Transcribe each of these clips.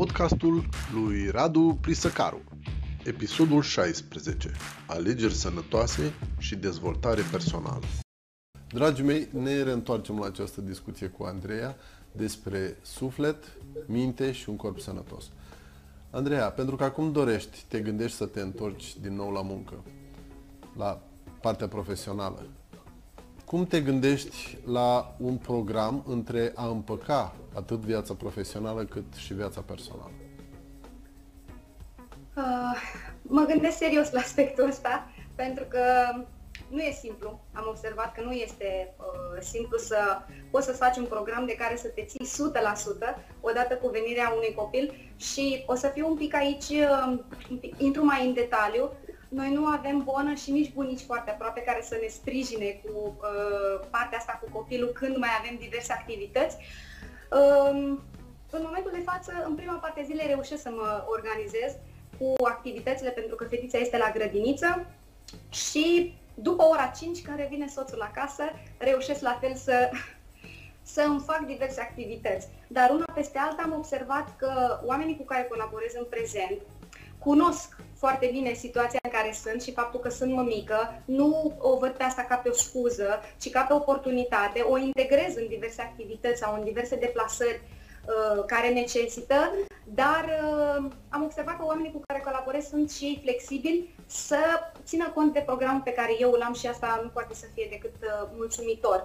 podcastul lui Radu Prisăcaru. Episodul 16. Alegeri sănătoase și dezvoltare personală. Dragii mei, ne reîntoarcem la această discuție cu Andreea despre suflet, minte și un corp sănătos. Andreea, pentru că acum dorești, te gândești să te întorci din nou la muncă, la partea profesională. Cum te gândești la un program între a împăca atât viața profesională cât și viața personală? Uh, mă gândesc serios la aspectul ăsta, pentru că nu e simplu. Am observat că nu este uh, simplu să poți să faci un program de care să te ții 100% odată cu venirea unui copil și o să fiu un pic aici, uh, un pic, intru mai în detaliu, noi nu avem bonă și nici bunici foarte aproape care să ne sprijine cu uh, partea asta cu copilul când mai avem diverse activități. Uh, în momentul de față, în prima parte zilei reușesc să mă organizez cu activitățile pentru că fetița este la grădiniță și după ora 5, care vine soțul acasă, reușesc la fel să, să îmi fac diverse activități. Dar una peste alta am observat că oamenii cu care colaborez în prezent cunosc foarte bine situația în care sunt și faptul că sunt mămică, nu o văd pe asta ca pe o scuză, ci ca pe o oportunitate, o integrez în diverse activități sau în diverse deplasări uh, care necesită, dar uh, am observat că oamenii cu care colaborez sunt și ei flexibili să țină cont de programul pe care eu îl am și asta nu poate să fie decât uh, mulțumitor.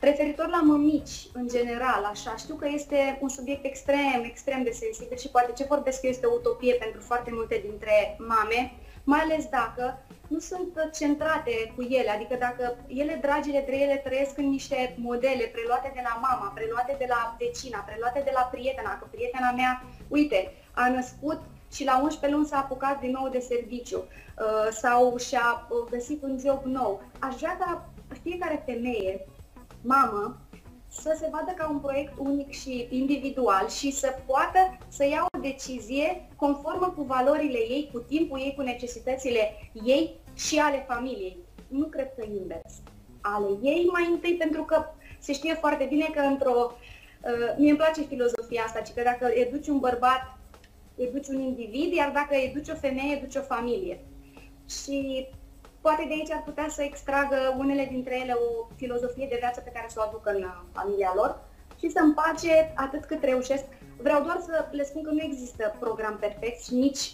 Referitor la mămici, în general, așa, știu că este un subiect extrem, extrem de sensibil și poate ce vorbesc eu este o utopie pentru foarte multe dintre mame, mai ales dacă nu sunt centrate cu ele, adică dacă ele, dragile de ele, trăiesc în niște modele preluate de la mama, preluate de la vecina, preluate de la prietena, că prietena mea, uite, a născut și la 11 luni s-a apucat din nou de serviciu uh, sau și-a uh, găsit un job nou. Aș vrea ca fiecare femeie, mamă, să se vadă ca un proiect unic și individual și să poată să ia o decizie conformă cu valorile ei, cu timpul ei, cu necesitățile ei și ale familiei. Nu cred că invers. Ale ei mai întâi pentru că se știe foarte bine că într-o... Uh, mie îmi place filozofia asta, ci că dacă educi un bărbat educi un individ, iar dacă educi o femeie, educi o familie. Și poate de aici ar putea să extragă unele dintre ele o filozofie de viață pe care să o aducă în familia lor și să împace atât cât reușesc. Vreau doar să le spun că nu există program perfect și nici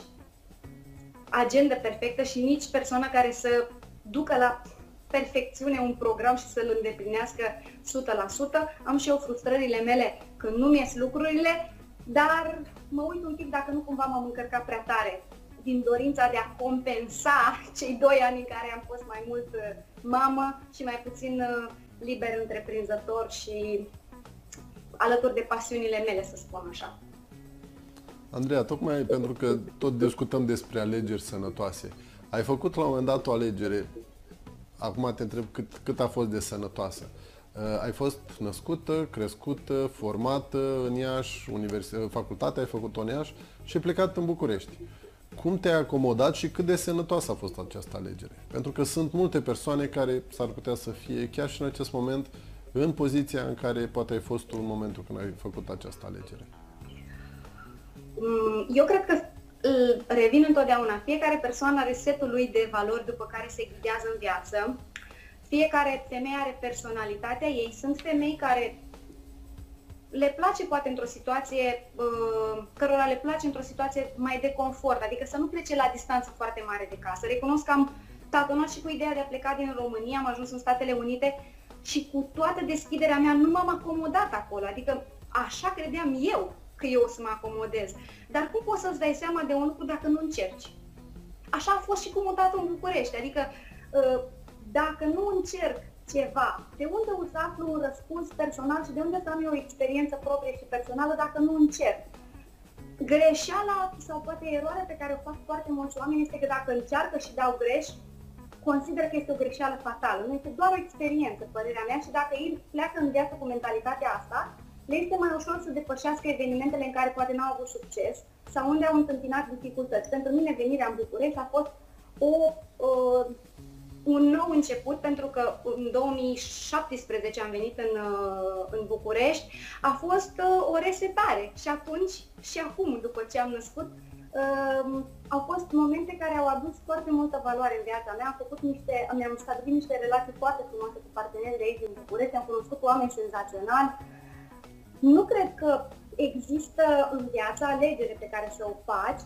agenda perfectă și nici persoana care să ducă la perfecțiune un program și să-l îndeplinească 100%. Am și eu frustrările mele când nu mi lucrurile, dar mă uit un pic dacă nu cumva m-am încărcat prea tare din dorința de a compensa cei doi ani în care am fost mai mult uh, mamă și mai puțin uh, liber întreprinzător și alături de pasiunile mele, să spun așa. Andreea, tocmai pentru că tot discutăm despre alegeri sănătoase, ai făcut la un moment dat o alegere, acum te întreb cât, cât a fost de sănătoasă. Uh, ai fost născută, crescută, formată în Iași, univers... facultatea ai făcut-o în Iași și ai plecat în București. Cum te-ai acomodat și cât de sănătoasă a fost această alegere? Pentru că sunt multe persoane care s-ar putea să fie chiar și în acest moment în poziția în care poate ai fost tu în momentul când ai făcut această alegere. Mm, eu cred că revin întotdeauna. Fiecare persoană are setul lui de valori după care se ghidează în viață fiecare femeie are personalitatea ei. Sunt femei care le place poate într-o situație, uh, cărora le place într-o situație mai de confort, adică să nu plece la distanță foarte mare de casă. Recunosc că am tatonat și cu ideea de a pleca din România, am ajuns în Statele Unite și cu toată deschiderea mea nu m-am acomodat acolo, adică așa credeam eu că eu o să mă acomodez. Dar cum poți să-ți dai seama de un lucru dacă nu încerci? Așa a fost și cu mutatul în București, adică uh, dacă nu încerc ceva, de unde o să aflu un răspuns personal și de unde să am eu o experiență proprie și personală dacă nu încerc? Greșeala sau poate eroarea pe care o fac foarte mulți oameni este că dacă încearcă și dau greș, consider că este o greșeală fatală. Nu este doar o experiență, părerea mea, și dacă ei pleacă în viață cu mentalitatea asta, le este mai ușor să depășească evenimentele în care poate n-au avut succes sau unde au întâmpinat dificultăți. Pentru mine venirea în București a fost o, o un nou început, pentru că în 2017 am venit în, uh, în București, a fost uh, o resetare și atunci și acum, după ce am născut, uh, au fost momente care au adus foarte multă valoare în viața mea. Am făcut niște, mi-am stabilit niște relații foarte frumoase cu parteneri de aici din București, am cunoscut oameni senzaționali. Nu cred că există în viață alegere pe care să o faci,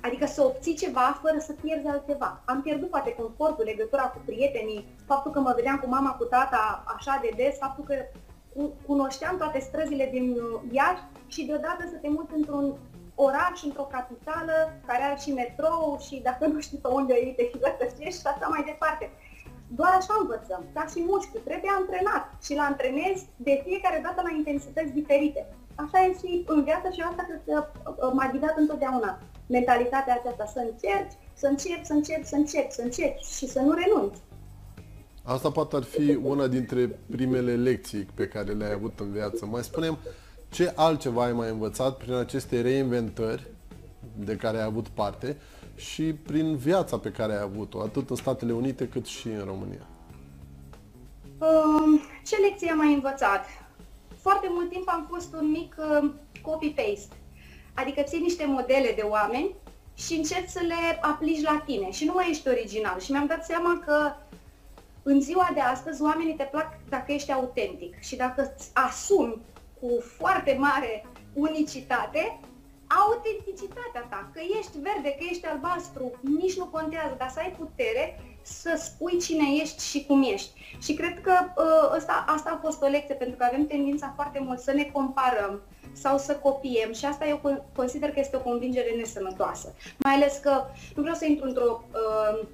Adică să obții ceva fără să pierzi altceva. Am pierdut poate confortul, legătura cu prietenii, faptul că mă vedeam cu mama, cu tata așa de des, faptul că cunoșteam toate străzile din Iași și deodată să te muți într-un oraș, într-o capitală, care are și metrou și dacă nu știi pe unde îi te și găsești și așa mai departe. Doar așa învățăm, ca și mușchiul, trebuie antrenat și la antrenezi de fiecare dată la intensități diferite. Așa e și în viață și asta cred că uh, m-a ghidat întotdeauna mentalitatea aceasta, să încerci, să încerci, să încerci, să încerci, să încerci și să nu renunți. Asta poate ar fi una dintre primele lecții pe care le-ai avut în viață. Mai spunem, ce altceva ai mai învățat prin aceste reinventări de care ai avut parte și prin viața pe care ai avut-o, atât în Statele Unite cât și în România? Um, ce lecții am mai învățat? Foarte mult timp am fost un mic uh, copy-paste Adică ții niște modele de oameni și încerci să le aplici la tine și nu mai ești original. Și mi-am dat seama că în ziua de astăzi oamenii te plac dacă ești autentic și dacă îți asumi cu foarte mare unicitate autenticitatea ta, că ești verde, că ești albastru, nici nu contează, dar să ai putere să spui cine ești și cum ești. Și cred că uh, ăsta, asta a fost o lecție, pentru că avem tendința foarte mult să ne comparăm, sau să copiem și asta eu consider că este o convingere nesănătoasă. Mai ales că nu vreau să intru într-o uh,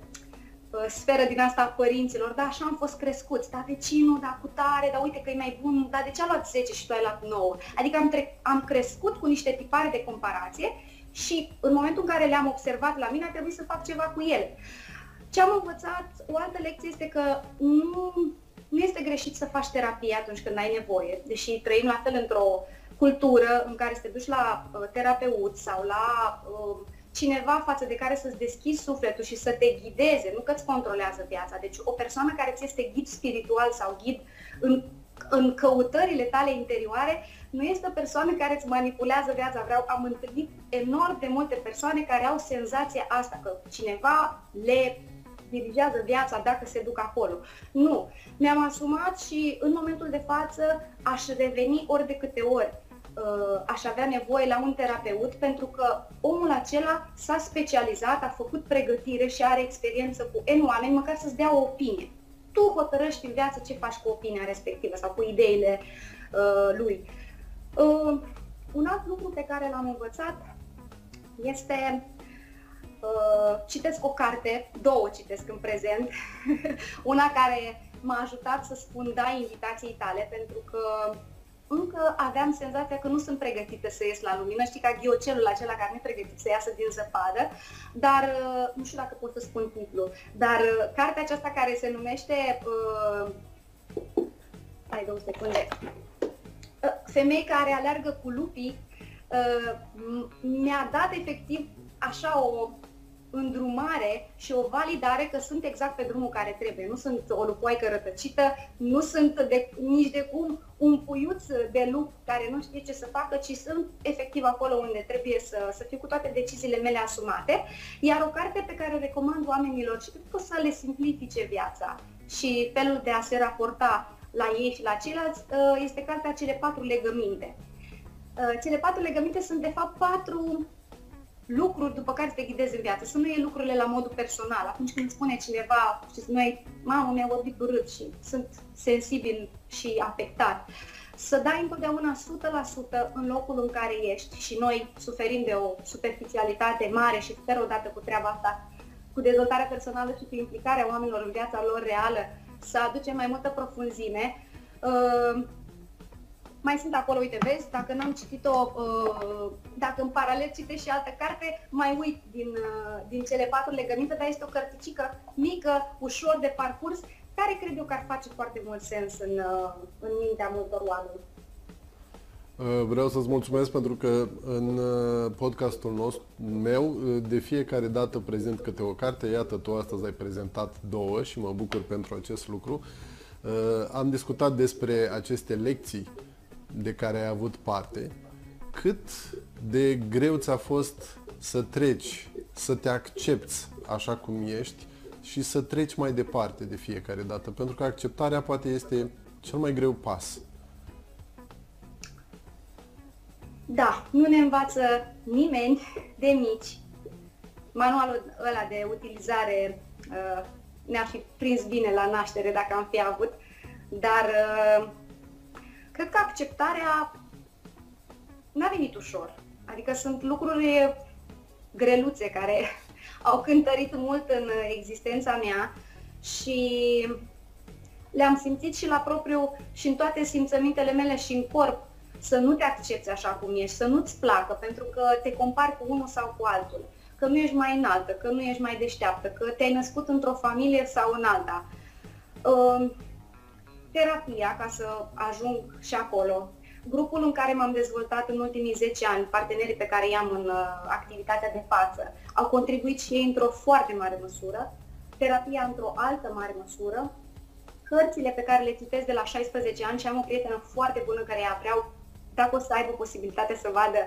uh, sferă din asta a părinților, da, așa am fost crescuți, da, vecinul, da, cu tare, da, uite că e mai bun, da, de ce a luat 10 și tu ai luat 9? Adică am, tre- am crescut cu niște tipare de comparație și în momentul în care le-am observat la mine, a trebuit să fac ceva cu ele. Ce am învățat, o altă lecție este că nu, nu este greșit să faci terapie atunci când ai nevoie, deși trăim la fel într-o cultură în care să te duci la uh, terapeut sau la uh, cineva față de care să-ți deschizi sufletul și să te ghideze, nu că îți controlează viața. Deci o persoană care ți este ghid spiritual sau ghid în, în căutările tale interioare, nu este o persoană care îți manipulează viața. Vreau, am întâlnit enorm de multe persoane care au senzația asta, că cineva le dirigează viața dacă se duc acolo. Nu. Mi-am asumat și în momentul de față aș reveni ori de câte ori Uh, aș avea nevoie la un terapeut pentru că omul acela s-a specializat, a făcut pregătire și are experiență cu N oameni, măcar să-ți dea o opinie. Tu hotărăști în viață ce faci cu opinia respectivă sau cu ideile uh, lui. Uh, un alt lucru pe care l-am învățat este uh, citesc o carte, două citesc în prezent, una care m-a ajutat să spun da invitației tale pentru că încă aveam senzația că nu sunt pregătită să ies la lumină. Știi, ca ghiocelul acela care nu e pregătit să iasă din zăpadă, dar uh, nu știu dacă pot să spun titlul, dar uh, cartea aceasta care se numește uh, hai două secunde. Uh, femei care aleargă cu lupii uh, mi-a dat efectiv așa o îndrumare și o validare că sunt exact pe drumul care trebuie. Nu sunt o lupoaică rătăcită, nu sunt de, nici de cum un puiuț de lup care nu știe ce să facă, ci sunt efectiv acolo unde trebuie să, să fiu cu toate deciziile mele asumate. Iar o carte pe care o recomand oamenilor și cred că o să le simplifice viața și felul de a se raporta la ei și la ceilalți uh, este cartea Cele patru legăminte. Uh, cele patru legăminte sunt de fapt patru lucruri după care te ghidezi în viață, să nu iei lucrurile la modul personal. Atunci când spune cineva, știți, noi, mamă, mi-a vorbit urât și sunt sensibil și afectat, să dai întotdeauna 100% în locul în care ești și noi suferim de o superficialitate mare și sper odată cu treaba asta, cu dezvoltarea personală și cu implicarea oamenilor în viața lor reală, să aducem mai multă profunzime. Uh, mai sunt acolo, uite, vezi, dacă n-am citit-o, uh, dacă în paralel citești și altă carte, mai uit din, uh, din cele patru legăminte, dar este o cărticică mică, ușor de parcurs, care cred eu că ar face foarte mult sens în, uh, în mintea multor oameni. Uh, vreau să-ți mulțumesc pentru că în uh, podcastul nostru, meu, uh, de fiecare dată prezint câte o carte. Iată, tu astăzi ai prezentat două și mă bucur pentru acest lucru. Am discutat despre aceste lecții de care ai avut parte. Cât de greu ți-a fost să treci, să te accepti așa cum ești și să treci mai departe de fiecare dată? Pentru că acceptarea poate este cel mai greu pas. Da, nu ne învață nimeni de mici. Manualul ăla de utilizare uh, ne-ar fi prins bine la naștere dacă am fi avut, dar uh, cred că acceptarea n-a venit ușor. Adică sunt lucruri greluțe care au cântărit mult în existența mea și le-am simțit și la propriu și în toate simțămintele mele și în corp să nu te accepti așa cum ești, să nu-ți placă pentru că te compari cu unul sau cu altul, că nu ești mai înaltă, că nu ești mai deșteaptă, că te-ai născut într-o familie sau în alta. Uh, terapia, ca să ajung și acolo, grupul în care m-am dezvoltat în ultimii 10 ani, partenerii pe care i-am în uh, activitatea de față, au contribuit și ei într-o foarte mare măsură, terapia într-o altă mare măsură, cărțile pe care le citesc de la 16 ani și am o prietenă foarte bună care ea vreau dacă o să aibă posibilitate să vadă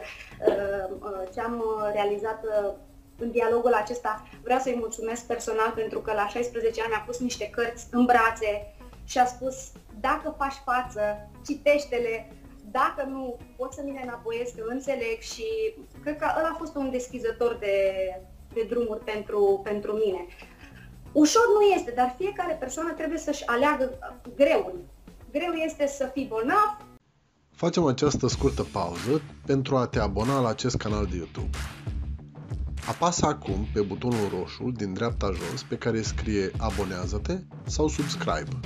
uh, uh, ce am uh, realizat în dialogul acesta, vreau să-i mulțumesc personal pentru că la 16 ani a pus niște cărți în brațe și a spus dacă faci față, citește-le, dacă nu, pot să mi le înapoiesc, că înțeleg și cred că ăla a fost un deschizător de, de drumuri pentru, pentru mine. Ușor nu este, dar fiecare persoană trebuie să-și aleagă greul. Greu este să fii bolnav, Facem această scurtă pauză pentru a te abona la acest canal de YouTube. Apasă acum pe butonul roșu din dreapta jos pe care scrie abonează-te sau subscribe.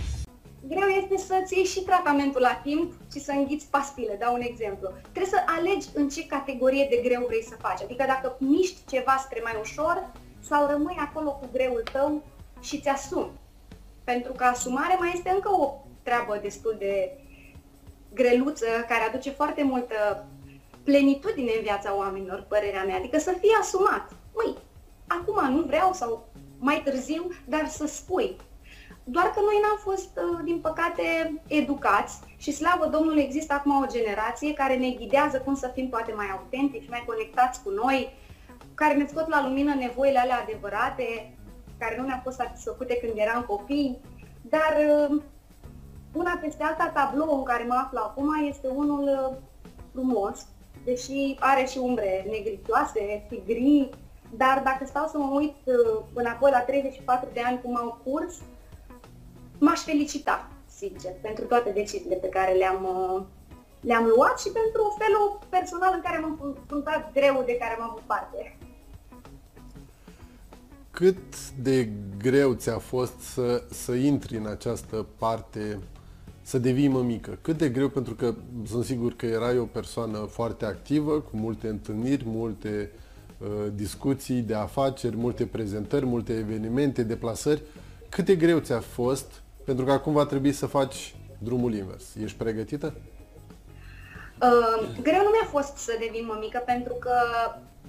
Greu este să-ți iei și tratamentul la timp și să înghiți pastile, dau un exemplu. Trebuie să alegi în ce categorie de greu vrei să faci. Adică dacă miști ceva spre mai ușor sau rămâi acolo cu greul tău și ți asumi. Pentru că asumare mai este încă o treabă destul de greluță care aduce foarte multă plenitudine în viața oamenilor, părerea mea. Adică să fie asumat. Măi, acum nu vreau sau mai târziu, dar să spui. Doar că noi n-am fost, uh, din păcate, educați și slavă Domnului există acum o generație care ne ghidează cum să fim poate mai autentici, mai conectați cu noi, care ne scot la lumină nevoile alea adevărate, care nu ne-au fost satisfăcute când eram copii, dar uh, una peste alta, tablou în care mă aflu acum este unul uh, frumos, deși are și umbre negricioase, fi gri, dar dacă stau să mă uit uh, înapoi la 34 de ani cum au curs, m-aș felicita, sincer, pentru toate deciziile pe care le-am, uh, le-am luat și pentru felul personal în care m-am confruntat greu de care am avut parte. Cât de greu ți-a fost să, să intri în această parte să devii mămică. Cât de greu, pentru că sunt sigur că erai o persoană foarte activă, cu multe întâlniri, multe uh, discuții de afaceri, multe prezentări, multe evenimente, deplasări. Cât de greu ți-a fost, pentru că acum va trebui să faci drumul invers. Ești pregătită? Uh, greu nu mi-a fost să devin mămică, pentru că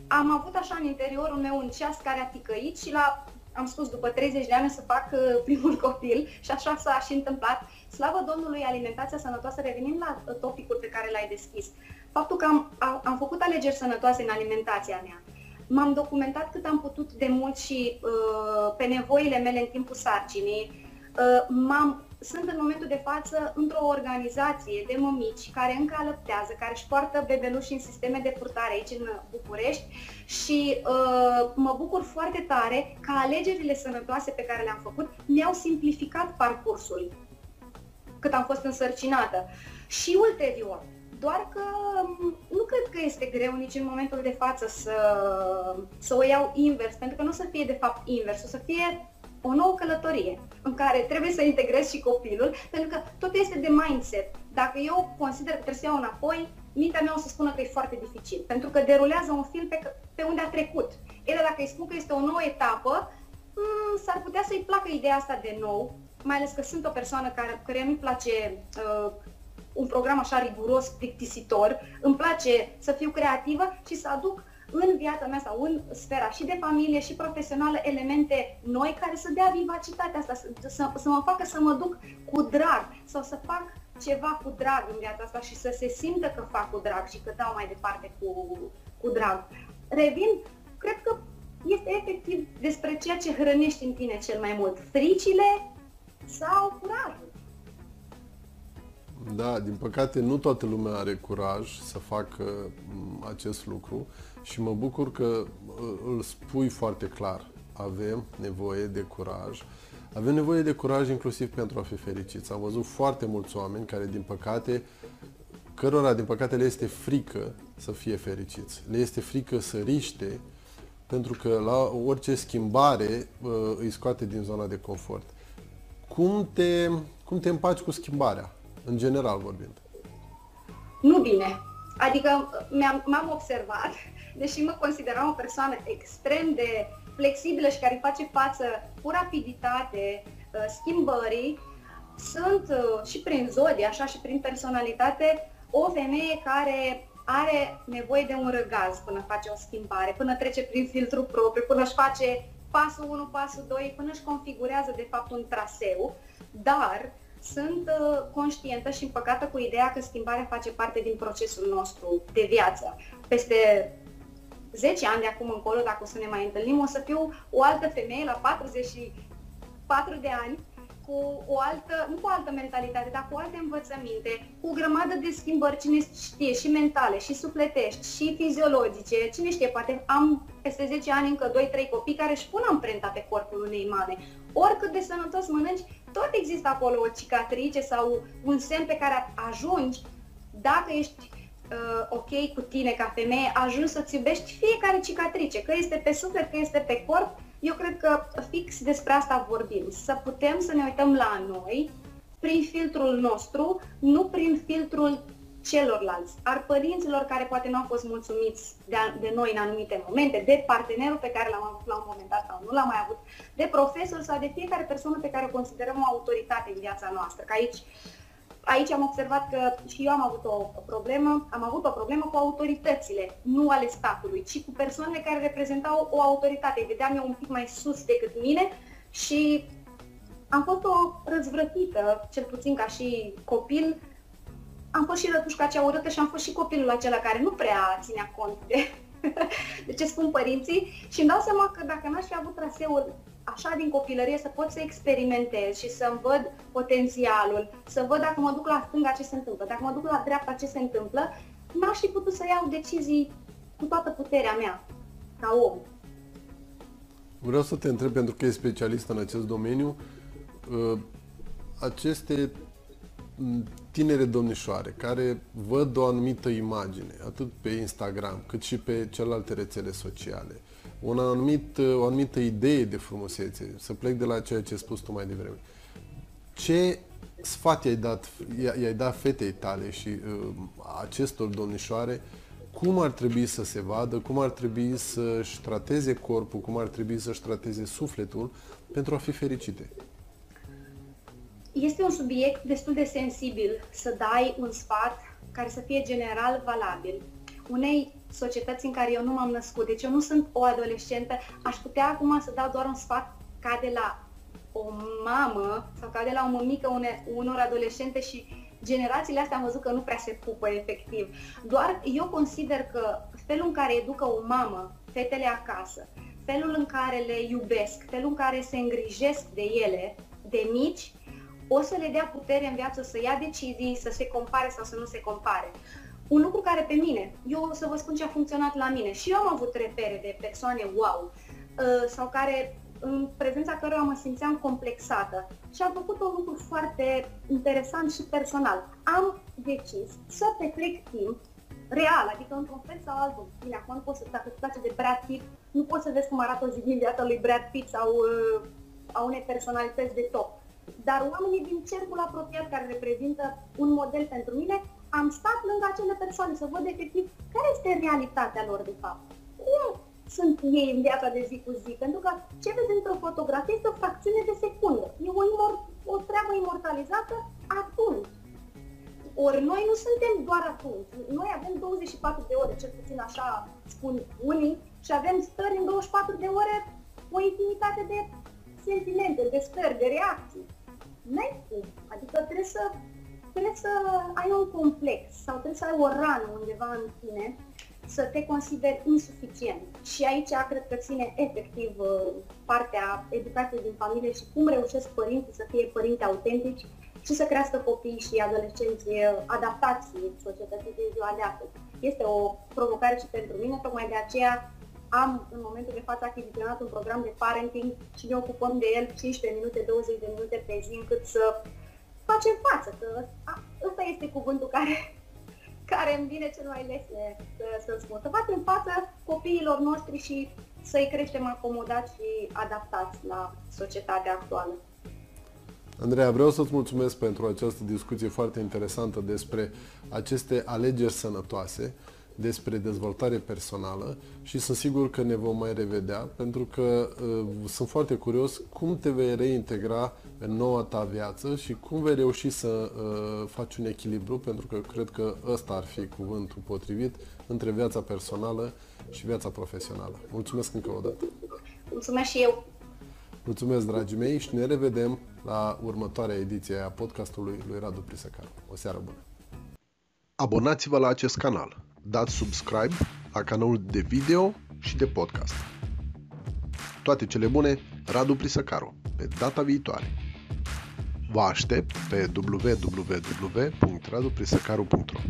am avut așa în interiorul meu un ceas care a ticăit și la am spus, după 30 de ani să fac uh, primul copil și așa s-a și întâmplat. Slavă Domnului, alimentația sănătoasă, revenim la uh, topicul pe care l-ai deschis. Faptul că am, am făcut alegeri sănătoase în alimentația mea, m-am documentat cât am putut de mult și uh, pe nevoile mele în timpul sarcinii, uh, m-am sunt în momentul de față într-o organizație de mămici care încă alăptează, care își poartă bebeluși în sisteme de purtare aici în București și uh, mă bucur foarte tare că alegerile sănătoase pe care le-am făcut mi-au simplificat parcursul cât am fost însărcinată. Și ulterior, doar că um, nu cred că este greu nici în momentul de față să, să o iau invers, pentru că nu o să fie de fapt invers, o să fie o nouă călătorie în care trebuie să integrez și copilul, pentru că tot este de mindset. Dacă eu consider că trebuie să iau înapoi, mintea mea o să spună că e foarte dificil, pentru că derulează un film pe, pe unde a trecut. El, dacă îi spun că este o nouă etapă, mm, s-ar putea să-i placă ideea asta de nou, mai ales că sunt o persoană care, care nu-i place uh, un program așa riguros, plictisitor, îmi place să fiu creativă și să aduc în viața mea sau în sfera și de familie și profesională elemente noi care să dea vivacitatea asta, să, să, să mă facă să mă duc cu drag sau să fac ceva cu drag în viața asta și să se simtă că fac cu drag și că dau mai departe cu, cu drag. Revin, cred că este efectiv despre ceea ce hrănești în tine cel mai mult. Fricile sau curajul. Da, din păcate nu toată lumea are curaj să facă acest lucru și mă bucur că uh, îl spui foarte clar. Avem nevoie de curaj. Avem nevoie de curaj inclusiv pentru a fi fericiți. Am văzut foarte mulți oameni care, din păcate, cărora, din păcate, le este frică să fie fericiți. Le este frică să riște, pentru că la orice schimbare uh, îi scoate din zona de confort. Cum te, cum te împaci cu schimbarea, în general vorbind? Nu bine. Adică m-am observat, deși mă consideram o persoană extrem de flexibilă și care face față cu rapiditate uh, schimbării, sunt uh, și prin zodie, așa și prin personalitate, o femeie care are nevoie de un răgaz până face o schimbare, până trece prin filtru propriu, până își face pasul 1, pasul 2, până își configurează de fapt un traseu, dar sunt uh, conștientă și împăcată cu ideea că schimbarea face parte din procesul nostru de viață. Peste 10 ani de acum încolo, dacă o să ne mai întâlnim, o să fiu o altă femeie la 44 de ani, cu o altă, nu cu o altă mentalitate, dar cu alte învățăminte, cu o grămadă de schimbări, cine știe, și mentale, și sufletești, și fiziologice, cine știe, poate am peste 10 ani încă 2-3 copii care își pun amprenta pe corpul unei mame. Oricât de sănătos mănânci, tot există acolo o cicatrice sau un semn pe care ajungi dacă ești uh, ok cu tine ca femeie, ajungi să-ți iubești fiecare cicatrice, că este pe suflet, că este pe corp, eu cred că fix despre asta vorbim, să putem să ne uităm la noi prin filtrul nostru, nu prin filtrul celorlalți, ar părinților care poate nu au fost mulțumiți de, a, de noi în anumite momente, de partenerul pe care l-am avut la un moment dat sau nu l-am mai avut, de profesor sau de fiecare persoană pe care o considerăm o autoritate în viața noastră. Că aici aici am observat că și eu am avut o problemă, am avut o problemă cu autoritățile, nu ale statului, ci cu persoanele care reprezentau o autoritate. Vedeam eu un pic mai sus decât mine și am fost o răzvrătită, cel puțin ca și copil, am fost și rătușca cea urâtă și am fost și copilul acela care nu prea ținea cont de, de ce spun părinții și îmi dau seama că dacă n-aș fi avut traseul așa din copilărie să pot să experimentez și să-mi văd potențialul, să văd dacă mă duc la stânga ce se întâmplă, dacă mă duc la dreapta ce se întâmplă, n-aș fi putut să iau decizii cu toată puterea mea, ca om. Vreau să te întreb, pentru că ești specialist în acest domeniu, uh, aceste tinere domnișoare care văd o anumită imagine, atât pe Instagram, cât și pe celelalte rețele sociale, un anumit, o anumită idee de frumusețe, să plec de la ceea ce ai spus tu mai devreme. Ce sfat i-ai dat, i-ai dat fetei tale și uh, acestor domnișoare cum ar trebui să se vadă, cum ar trebui să-și trateze corpul, cum ar trebui să-și trateze sufletul pentru a fi fericite? Este un subiect destul de sensibil să dai un sfat care să fie general valabil unei societăți în care eu nu m-am născut. Deci eu nu sunt o adolescentă. Aș putea acum să dau doar un sfat ca de la o mamă sau ca de la o mămică une, unor adolescente și generațiile astea am văzut că nu prea se pupă efectiv. Doar eu consider că felul în care educă o mamă fetele acasă, felul în care le iubesc, felul în care se îngrijesc de ele, de mici, o să le dea putere în viață să ia decizii, să se compare sau să nu se compare. Un lucru care pe mine, eu o să vă spun ce a funcționat la mine și eu am avut repere de persoane wow uh, sau care în prezența cărora mă simțeam complexată și am făcut un lucru foarte interesant și personal. Am decis să petrec timp real, adică într-un fel sau altul. Bine, acum nu poți să, dacă îți place de Brad Pitt, nu poți să vezi cum arată o zi din viața lui Brad Pitt sau uh, a unei personalități de top. Dar oamenii din cercul apropiat care reprezintă un model pentru mine am stat lângă acele persoane să văd efectiv care este realitatea lor de fapt. Cum sunt ei în viața de zi cu zi? Pentru că ce vezi într-o fotografie este o fracțiune de secundă. E o, imor- o treabă imortalizată atunci. Ori noi nu suntem doar atunci. Noi avem 24 de ore, cel puțin așa spun unii, și avem stări în 24 de ore o infinitate de sentimente, de stări, de reacții. N-ai cum. Adică trebuie să, trebuie să ai un complex sau trebuie să ai o rană undeva în tine să te consideri insuficient. Și aici cred că ține efectiv uh, partea educației din familie și cum reușesc părinții să fie părinți autentici și să crească copii și adolescenți uh, adaptați societății din ziua de astăzi. Este o provocare și pentru mine, tocmai de aceea am în momentul de față achiziționat un program de parenting și ne ocupăm de el 15 minute, 20 de minute pe zi încât să facem față, că ăsta este cuvântul care care îmi vine cel mai lesne să, să spun. Să facem față copiilor noștri și să-i creștem acomodați și adaptați la societatea actuală. Andreea, vreau să-ți mulțumesc pentru această discuție foarte interesantă despre aceste alegeri sănătoase despre dezvoltare personală și sunt sigur că ne vom mai revedea pentru că uh, sunt foarte curios cum te vei reintegra în noua ta viață și cum vei reuși să uh, faci un echilibru pentru că cred că ăsta ar fi cuvântul potrivit între viața personală și viața profesională. Mulțumesc încă o dată! Mulțumesc și eu! Mulțumesc, dragii mei, și ne revedem la următoarea ediție a podcastului lui Radu Prisăcaru. O seară bună! Abonați-vă la acest canal dați subscribe la canalul de video și de podcast. Toate cele bune, Radu Prisăcaru, pe data viitoare. Vă aștept pe www.raduprisăcaru.ro